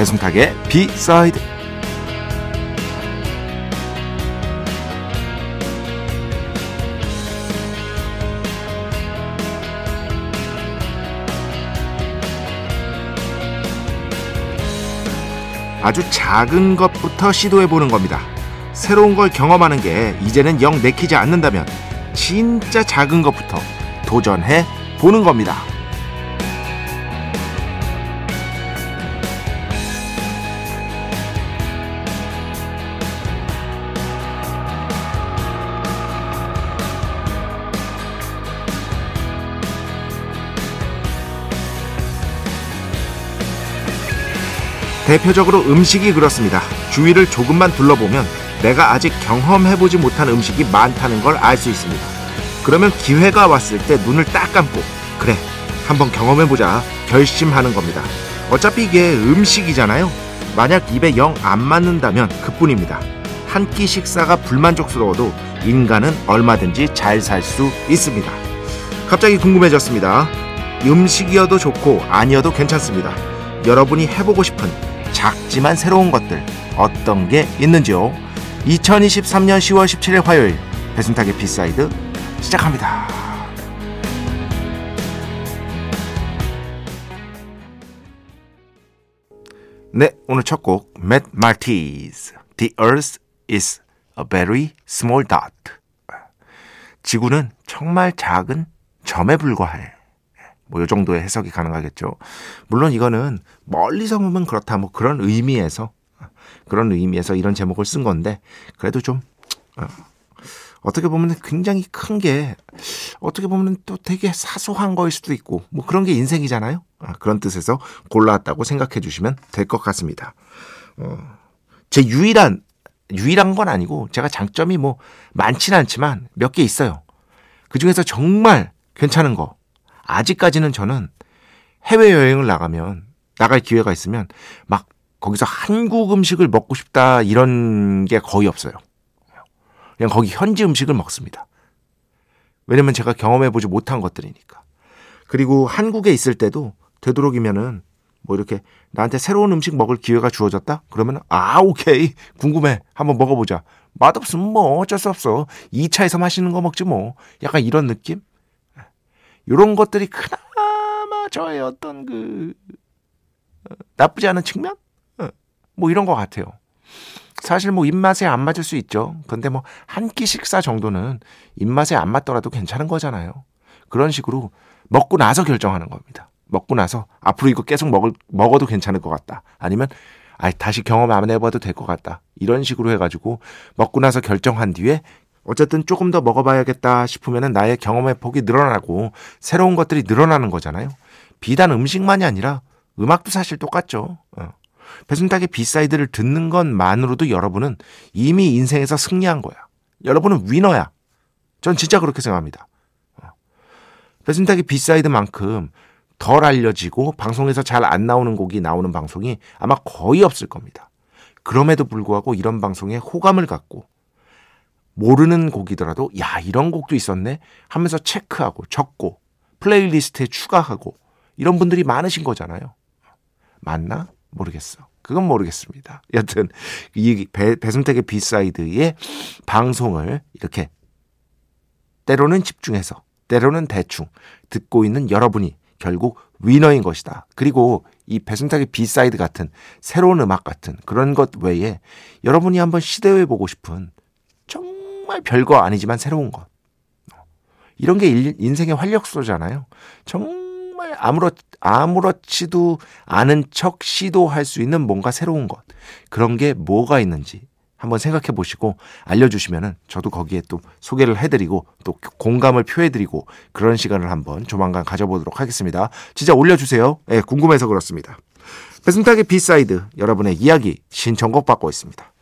배순탁의 비사이드 아주 작은 것부터 시도해 보는 겁니다. 새로운 걸 경험하는 게 이제는 영 내키지 않는다면 진짜 작은 것부터 도전해 보는 겁니다. 대표적으로 음식이 그렇습니다. 주위를 조금만 둘러보면 내가 아직 경험해보지 못한 음식이 많다는 걸 알 수 있습니다. 그러면 기회가 왔을 때 눈을 딱 감고 그래 한번 경험해보자 결심하는 겁니다. 어차피 이게 음식이잖아요. 만약 입에 영 안 맞는다면 그뿐입니다. 한 끼 식사가 불만족스러워도 인간은 얼마든지 잘 살 수 있습니다. 갑자기 궁금해졌습니다. 음식이어도 좋고 아니어도 괜찮습니다. 여러분이 해보고 싶은 작지만 새로운 것들 어떤 게 있는지요? 2023년 10월 17일 화요일 배순탁의 B side 시작합니다. 네, 오늘 첫 곡 맷 말티즈 The Earth is a very small dot 지구는 정말 작은 점에 불과해 뭐이 정도의 해석이 가능하겠죠. 물론 이거는 멀리서 보면 그렇다 뭐 그런 의미에서 그런 의미에서 이런 제목을 쓴 건데 그래도 좀 어, 어떻게 보면 굉장히 큰 게 어떻게 보면 또 되게 사소한 거일 수도 있고 뭐 그런 게 인생이잖아요. 아, 그런 뜻에서 골라왔다고 생각해 주시면 될 것 같습니다. 어, 제 유일한 유일한 건 아니고 제가 장점이 뭐 많지는 않지만 몇 개 있어요. 그 중에서 정말 괜찮은 거 아직까지는 저는 해외여행을 나가면, 나갈 기회가 있으면 막 거기서 한국 음식을 먹고 싶다 이런 게 거의 없어요. 그냥 거기 현지 음식을 먹습니다. 왜냐면 제가 경험해보지 못한 것들이니까. 그리고 한국에 있을 때도 되도록이면은 뭐 이렇게 나한테 새로운 음식 먹을 기회가 주어졌다? 그러면 아 오케이 궁금해 한번 먹어보자. 맛없으면 뭐 어쩔 수 없어. 2차에서 맛있는 거 먹지 뭐. 약간 이런 느낌? 이런 것들이 그나마 저의 어떤 그 어, 나쁘지 않은 측면? 어, 뭐 이런 것 같아요. 사실 뭐 입맛에 안 맞을 수 있죠. 근데 뭐 한 끼 식사 정도는 입맛에 안 맞더라도 괜찮은 거잖아요. 그런 식으로 먹고 나서 결정하는 겁니다. 먹고 나서 앞으로 이거 계속 먹을 먹어도 괜찮을 것 같다. 아니면 아 다시 경험 안 해봐도 될 것 같다. 이런 식으로 해가지고 먹고 나서 결정한 뒤에 어쨌든 조금 더 먹어봐야겠다 싶으면 나의 경험의 폭이 늘어나고 새로운 것들이 늘어나는 거잖아요. 비단 음식만이 아니라 음악도 사실 똑같죠. 어. 배순탁의 B side를 듣는 것만으로도 여러분은 이미 인생에서 승리한 거야. 여러분은 위너야. 전 진짜 그렇게 생각합니다. 어. 배순탁의 B side만큼 덜 알려지고 방송에서 잘 안 나오는 곡이 나오는 방송이 아마 거의 없을 겁니다. 그럼에도 불구하고 이런 방송에 호감을 갖고 모르는 곡이더라도 야 이런 곡도 있었네 하면서 체크하고 적고 playlist에 추가하고 이런 분들이 많으신 거잖아요. 맞나? 모르겠어. 그건 모르겠습니다. 여튼 이 배, 배순탁의 B side의 방송을 이렇게 때로는 집중해서 때로는 대충 듣고 있는 여러분이 결국 위너인 것이다. 그리고 이 배순탁의 B side 같은 새로운 음악 같은 그런 것 외에 여러분이 한번 시도해 보고 싶은 정말 별거 아니지만 새로운 것. 이런 게 인생의 활력소잖아요. 정말 아무렇, 아무렇지도 않은 척 시도할 수 있는 뭔가 새로운 것. 그런 게 뭐가 있는지 한번 생각해 보시고 알려주시면은 저도 거기에 또 소개를 해드리고 또 공감을 표해드리고 그런 시간을 한번 조만간 가져보도록 하겠습니다. 진짜 올려주세요. 예, 궁금해서 그렇습니다. 배순탁의 B side 여러분의 이야기 신청곡 받고 있습니다.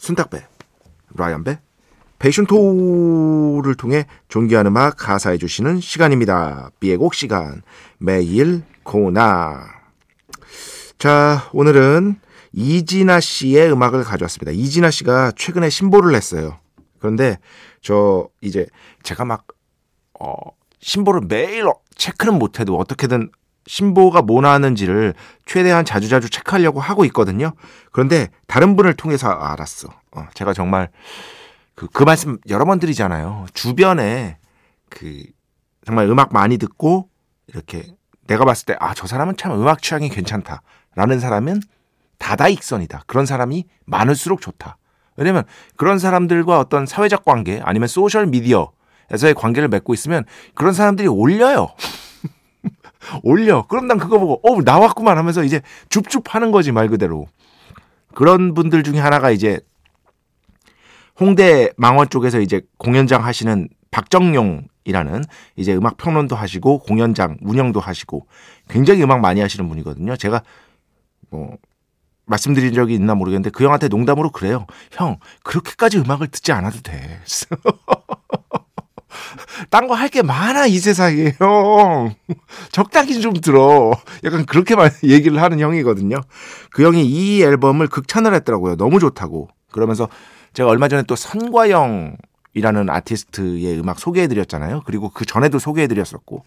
순탁배, 라이언배, 페이션토를 통해 존귀한 음악 가사해 주시는 시간입니다. B의 곡 시간 매일 고나 자 오늘은 이진아 씨의 음악을 가져왔습니다. 이진아 씨가 최근에 신보를 냈어요. 그런데 저 이제 제가 막 어, 신보를 매일 체크는 못해도 어떻게든 신보가 뭐 나왔는지를 최대한 자주자주 체크하려고 하고 있거든요. 그런데 다른 분을 통해서 알았어. 어, 제가 정말 그, 그 말씀 여러 번 드리잖아요. 주변에 그 정말 음악 많이 듣고 이렇게 내가 봤을 때 아, 저 사람은 참 음악 취향이 괜찮다. 라는 사람은 다다익선이다. 그런 사람이 많을수록 좋다. 왜냐면 그런 사람들과 어떤 사회적 관계 아니면 소셜 미디어에서의 관계를 맺고 있으면 그런 사람들이 올려요. 올려. 그럼 난 그거 보고 어 나왔구만 하면서 이제 줍줍 하는 거지 말 그대로. 그런 분들 중에 하나가 이제 홍대 망원 쪽에서 이제 공연장 하시는 박정용이라는 이제 음악 평론도 하시고 공연장 운영도 하시고 굉장히 음악 많이 하시는 분이거든요. 제가 뭐 말씀드린 적이 있나 모르겠는데 그 형한테 농담으로 그래요. 형 그렇게까지 음악을 듣지 않아도 돼. 딴 거 할 게 많아 이 세상에 형. 적당히 좀 들어. 약간 그렇게만 얘기를 하는 형이거든요. 그 형이 이 앨범을 극찬을 했더라고요. 너무 좋다고. 그러면서 제가 얼마 전에 또 선과영 이라는 아티스트의 음악 소개해드렸잖아요 그리고 그 전에도 소개해드렸었고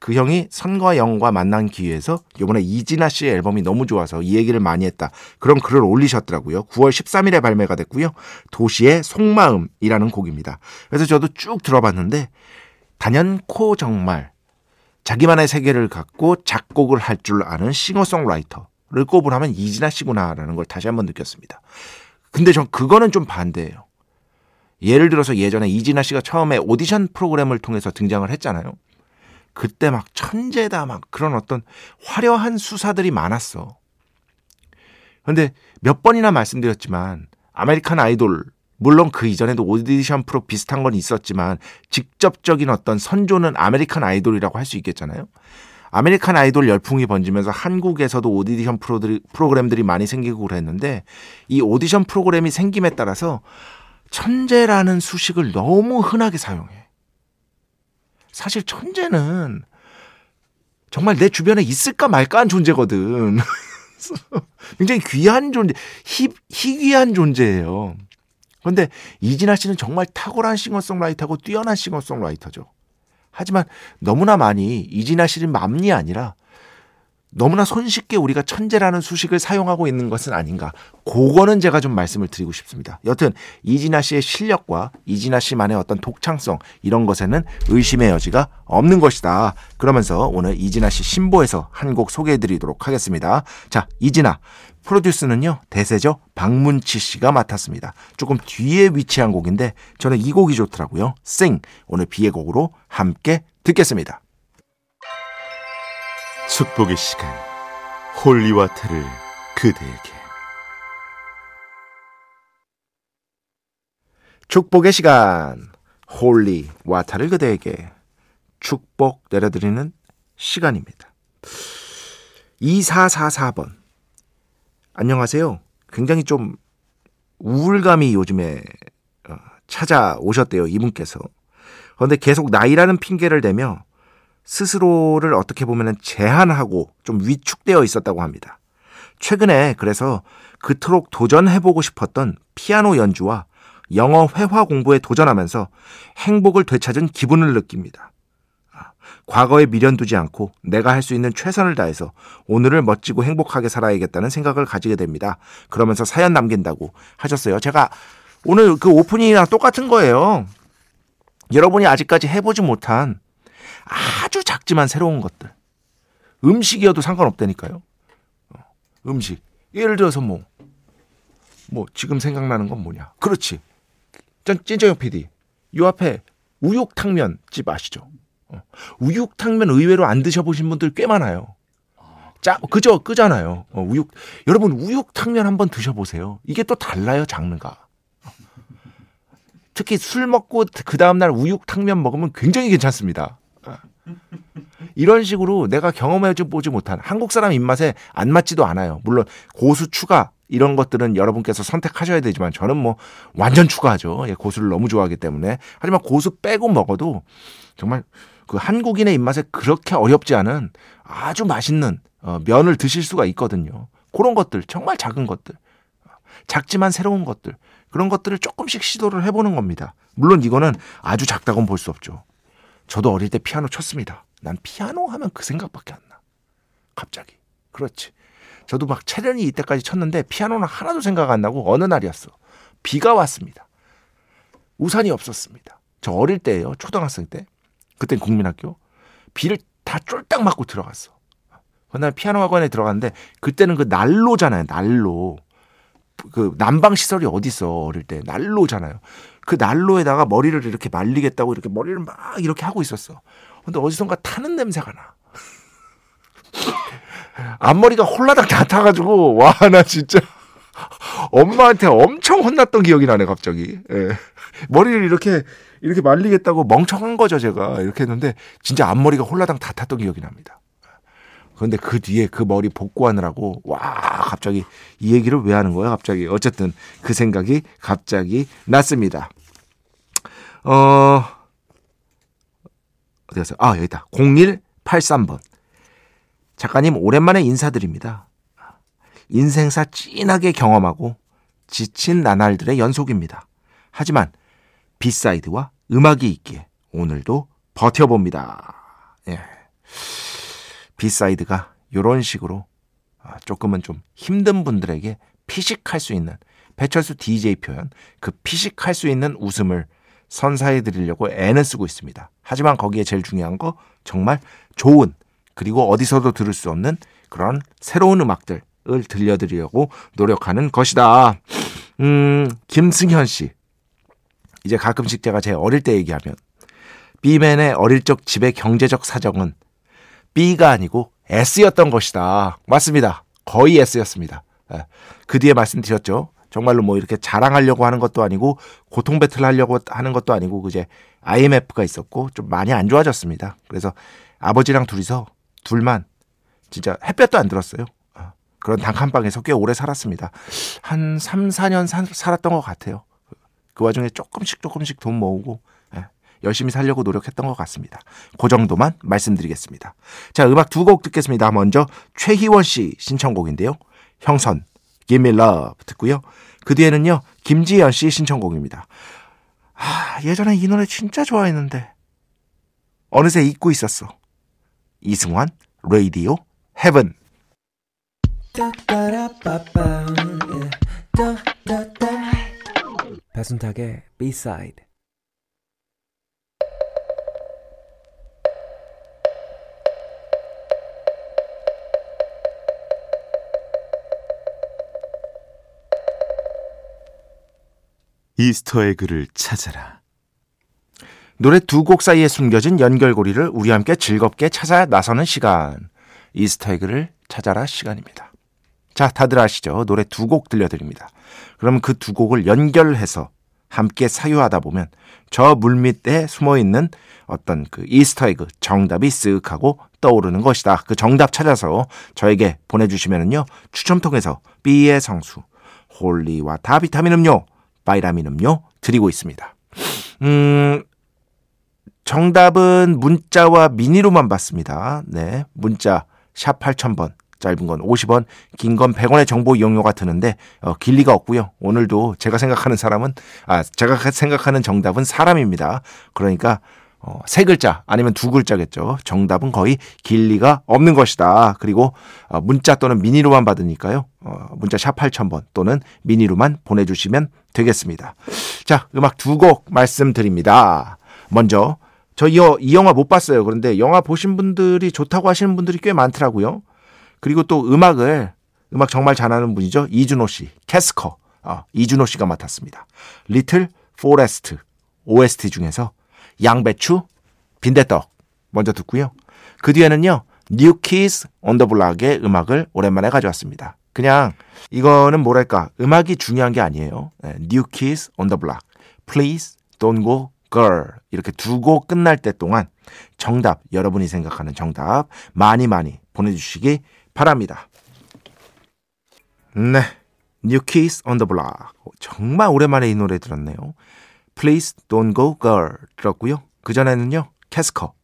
그 형이 선과 영과 만난 기회에서 이번에 이진아 씨의 앨범이 너무 좋아서 이 얘기를 많이 했다. 그런 글을 올리셨더라고요. 9월 13일에 발매가 됐고요. 도시의 속마음이라는 곡입니다. 그래서 저도 쭉 들어봤는데 단연코 정말 자기만의 세계를 갖고 작곡을 할 줄 아는 싱어송라이터를 꼽으라면 이진아 씨구나라는 걸 다시 한번 느꼈습니다. 근데 전 그거는 좀 반대예요. 예를 들어서 예전에 이진아 씨가 처음에 오디션 프로그램을 통해서 등장을 했잖아요. 그때 막 천재다 막 그런 어떤 화려한 수사들이 많았어. 근데 몇 번이나 말씀드렸지만 American Idol 물론 그 이전에도 오디션 프로 비슷한 건 있었지만 직접적인 어떤 선조는 American Idol이라고 할 수 있겠잖아요. American Idol 열풍이 번지면서 한국에서도 오디션 프로들이, 프로그램들이 많이 생기고 그랬는데 이 오디션 프로그램이 생김에 따라서 천재라는 수식을 너무 흔하게 사용해. 사실 천재는 정말 내 주변에 있을까 말까한 존재거든. 굉장히 귀한 존재, 희, 희귀한 존재예요. 그런데 이진아 씨는 정말 탁월한 싱어송라이터고 뛰어난 싱어송라이터죠. 하지만 너무나 많이 이진아 씨는 맘이 아니라 너무나 손쉽게 우리가 천재라는 수식을 사용하고 있는 것은 아닌가. 그거는 제가 좀 말씀을 드리고 싶습니다. 여튼 이진아 씨의 실력과 이진아 씨만의 어떤 독창성 이런 것에는 의심의 여지가 없는 것이다. 그러면서 오늘 이진아 씨 신보에서 한 곡 소개해 드리도록 하겠습니다. 자, 이진아. 프로듀스는요, 대세죠. 박문치 씨가 맡았습니다. 조금 뒤에 위치한 곡인데 저는 이 곡이 좋더라고요. Sing. 오늘 B의 곡으로 함께 듣겠습니다. 축복의 시간 holy water를 그대에게 축복의 시간 holy water를 그대에게 축복 내려드리는 시간입니다. 2444번 안녕하세요. 굉장히 좀 우울감이 요즘에 어, 찾아오셨대요. 이분께서. 그런데 계속 나이라는 핑계를 대며 스스로를 어떻게 보면 제한하고 좀 위축되어 있었다고 합니다. 최근에 그래서 그토록 도전해보고 싶었던 피아노 연주와 영어 회화 공부에 도전하면서 행복을 되찾은 기분을 느낍니다. 과거에 미련 두지 않고 내가 할 수 있는 최선을 다해서 오늘을 멋지고 행복하게 살아야겠다는 생각을 가지게 됩니다. 그러면서 사연 남긴다고 하셨어요. 제가 오늘 그 오프닝이랑 똑같은 거예요. 여러분이 아직까지 해보지 못한 아주 작지만 새로운 것들. 음식이어도 상관없다니까요. 어, 음식. 예를 들어서 뭐, 뭐, 지금 생각나는 건 뭐냐. 그렇지. 찐정형 PD. 요 앞에 우육탕면 집 아시죠? 어, 우육탕면 의외로 안 드셔보신 분들 꽤 많아요. 짜, 그죠? 끄잖아요. 어, 우육. 여러분, 우육탕면 한번 드셔보세요. 이게 또 달라요, 장르가. 특히 술 먹고 그 다음날 우육탕면 먹으면 굉장히 괜찮습니다. 이런 식으로 내가 경험해 보지 못한 한국 사람 입맛에 안 맞지도 않아요. 물론 고수 추가 이런 것들은 여러분께서 선택하셔야 되지만 저는 뭐 완전 추가하죠. 예, 고수를 너무 좋아하기 때문에. 하지만 고수 빼고 먹어도 정말 그 한국인의 입맛에 그렇게 어렵지 않은 아주 맛있는 어, 면을 드실 수가 있거든요. 그런 것들 정말 작은 것들 작지만 새로운 것들 그런 것들을 조금씩 시도를 해보는 겁니다. 물론 이거는 아주 작다고는 볼 수 없죠. 저도 어릴 때 피아노 쳤습니다. 난 피아노 하면 그 생각밖에 안 나. 갑자기. 그렇지. 저도 막 체련이 이때까지 쳤는데 피아노는 하나도 생각 안 나고 어느 날이었어. 비가 왔습니다. 우산이 없었습니다. 저 어릴 때예요. 초등학생 때. 그땐 국민학교. 비를 다 쫄딱 맞고 들어갔어. 그날 피아노 학원에 들어갔는데 그때는 그 난로잖아요. 난로. 그 난방 시설이 어디 있어 어릴 때 난로잖아요. 그 난로에다가 머리를 이렇게 말리겠다고 이렇게 머리를 막 이렇게 하고 있었어. 근데 어디선가 타는 냄새가 나. 앞머리가 홀라당 다 타가지고 와 나 진짜 엄마한테 엄청 혼났던 기억이 나네 갑자기. 예. 머리를 이렇게 이렇게 말리겠다고 멍청한 거죠 제가 이렇게 했는데 진짜 앞머리가 홀라당 다 탔던 기억이 납니다. 그런데 그 뒤에 그 머리 복구하느라고 와 갑자기 이 얘기를 왜 하는 거야 갑자기 어쨌든 그 생각이 갑자기 났습니다. 어 어디 갔어? 아 여기 있다. 0183번 작가님 오랜만에 인사드립니다. 인생사 찐하게 경험하고 지친 나날들의 연속입니다. 하지만 B side와 음악이 있기에 오늘도 버텨봅니다. 예. B side가 이런 식으로 아, 조금은 좀 힘든 분들에게 피식할 수 있는 배철수 DJ 표현 그 피식할 수 있는 웃음을 선사해 드리려고 애는 쓰고 있습니다. 하지만 거기에 제일 중요한 거 정말 좋은 그리고 어디서도 들을 수 없는 그런 새로운 음악들을 들려드리려고 노력하는 것이다. 음, 김승현 씨. 이제 가끔씩 제가 제 어릴 때 얘기하면 B맨의 어릴 적 집의 경제적 사정은 B가 아니고 S였던 것이다. 맞습니다. 거의 S였습니다. 예. 그 뒤에 말씀드렸죠. 정말로 뭐 이렇게 자랑하려고 하는 것도 아니고 고통 배틀 하려고 하는 것도 아니고 그제 IMF가 있었고 좀 많이 안 좋아졌습니다. 그래서 아버지랑 둘이서 둘만 진짜 햇볕도 안 들었어요. 어. 그런 단칸방에서 꽤 오래 살았습니다. 한 3, 4년 살았던 것 같아요. 그 와중에 조금씩 조금씩 돈 모으고 열심히 살려고 노력했던 것 같습니다. 그 정도만 말씀드리겠습니다. 자, 음악 두 곡 듣겠습니다. 먼저 최희원 씨 신청곡인데요. 형선, Give Me Love 듣고요. 그 뒤에는요, 김지연 씨 신청곡입니다. 아, 예전에 이 노래 진짜 좋아했는데, 어느새 잊고 있었어. 이승환, Radio Heaven. 배순탁의 B-side Easter egg를 찾아라. 노래 두 곡 사이에 숨겨진 연결고리를 우리 함께 즐겁게 찾아 나서는 시간. Easter egg를 찾아라 시간입니다. 자, 다들 아시죠? 노래 두 곡 들려드립니다. 그럼 그 두 곡을 연결해서 함께 사유하다 보면 저 물밑에 숨어 있는 어떤 그 Easter egg 정답이 쓱 하고 떠오르는 것이다. 그 정답 찾아서 저에게 보내주시면은요 추첨 통해서 B의 성수, holy water 비타민 음료, 바이라민 음료 드리고 있습니다. 음, 정답은 문자와 미니로만 받습니다. 네, 문자 샵 8000번, 짧은 건 50원, 긴 건 100원의 정보 이용료가 드는데 어, 길 리가 없고요. 오늘도 제가 생각하는 사람은 아 제가 생각하는 정답은 사람입니다. 그러니까 어, 세 글자 아니면 두 글자겠죠. 정답은 거의 길 리가 없는 것이다. 그리고 어, 문자 또는 미니로만 받으니까요. 어, 문자 샵 8000번 또는 미니로만 보내주시면 되겠습니다. 자, 음악 두 곡 말씀드립니다. 먼저 저 이, 이 영화 못 봤어요. 그런데 영화 보신 분들이 좋다고 하시는 분들이 꽤 많더라고요. 그리고 또 음악을 음악 정말 잘하는 분이죠. 이준오 씨, 캐스커. 어, 이준오 씨가 맡았습니다. Little Forest OST 중에서 양배추, 빈대떡 먼저 듣고요. 그 뒤에는요. New Kids on the Block의 음악을 오랜만에 가져왔습니다. 그냥 이거는 뭐랄까 음악이 중요한 게 아니에요. New Kids on the Block, Please Don't Go Girl 이렇게 두 곡 끝날 때 동안 정답 여러분이 생각하는 정답 많이 많이 보내주시기 바랍니다. 네, the Block 정말 오랜만에 이 노래 들었네요. Please Don't Go Girl 들었고요. 그 전에는요 캐스커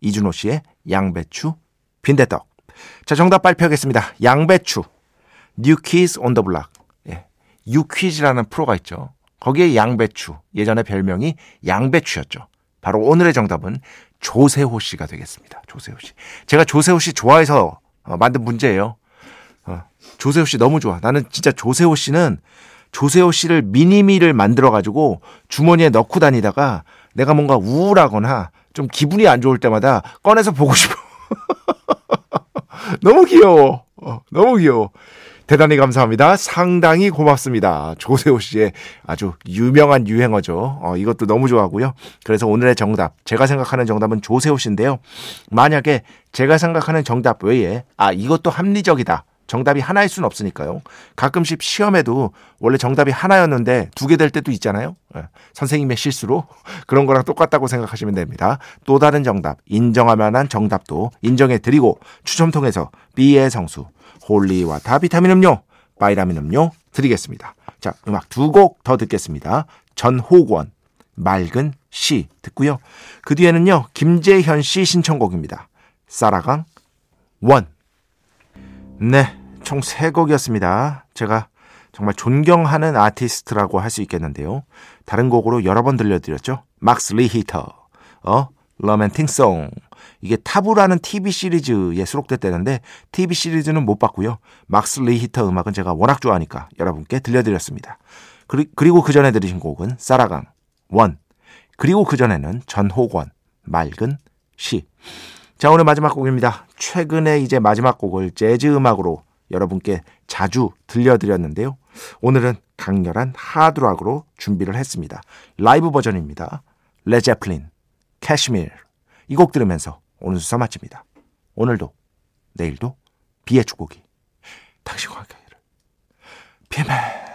이준호 씨의 양배추 빈대떡. 자 정답 발표하겠습니다. 양배추 New Kids on the Block. 예, 유퀴즈라는 프로가 있죠. 거기에 양배추 예전에 별명이 양배추였죠. 바로 오늘의 정답은 조세호 씨가 되겠습니다. 조세호 씨. 제가 조세호 씨 좋아해서 어, 만든 문제예요. 어, 조세호 씨 너무 좋아. 나는 진짜 조세호 씨는 조세호 씨를 미니미를 만들어 가지고 주머니에 넣고 다니다가 내가 뭔가 우울하거나 좀 기분이 안 좋을 때마다 꺼내서 보고 싶어. 너무 귀여워. 어, 너무 귀여워. 대단히 감사합니다. 상당히 고맙습니다. 조세호 씨의 아주 유명한 유행어죠. 어, 이것도 너무 좋아하고요. 그래서 오늘의 정답, 제가 생각하는 정답은 조세호 씨인데요. 만약에 제가 생각하는 정답 외에 아 이것도 합리적이다. 정답이 하나일 수는 없으니까요. 가끔씩 시험에도 원래 정답이 하나였는데 두 개 될 때도 있잖아요. 예, 선생님의 실수로 그런 거랑 똑같다고 생각하시면 됩니다. 또 다른 정답, 인정할 만한 정답도 인정해 드리고 추첨 통해서 B의 성수, holy water 비타민 음료, 바이라민 음료 드리겠습니다. 자, 음악 두 곡 더 듣겠습니다. 전호권, 맑은 시 듣고요. 그 뒤에는요, 김재현 씨 신청곡입니다. 사라강, One. 네, 총 세 곡이었습니다. 제가 정말 존경하는 아티스트라고 할 수 있겠는데요. 다른 곡으로 여러 번 들려드렸죠. 막스 리히터, 어, Romantic Song. 이게 Taboo라는 TV 시리즈에 수록됐다는데 TV 시리즈는 못 봤고요. 막스 리히터 음악은 제가 워낙 좋아하니까 여러분께 들려드렸습니다. 그리, 그리고 그 전에 들으신 곡은 사라강, One. 그리고 그 전에는 전호권, 맑은 시. 자, 오늘 마지막 곡입니다. 최근에 이제 마지막 곡을 재즈 음악으로 여러분께 자주 들려드렸는데요. 오늘은 강렬한 하드락으로 준비를 했습니다. 라이브 버전입니다. Led Zeppelin, Kashmir. 이 곡 들으면서 오늘 수사 마칩니다. 오늘도, 내일도 B의 축복이 당신과 함께를. 비맨.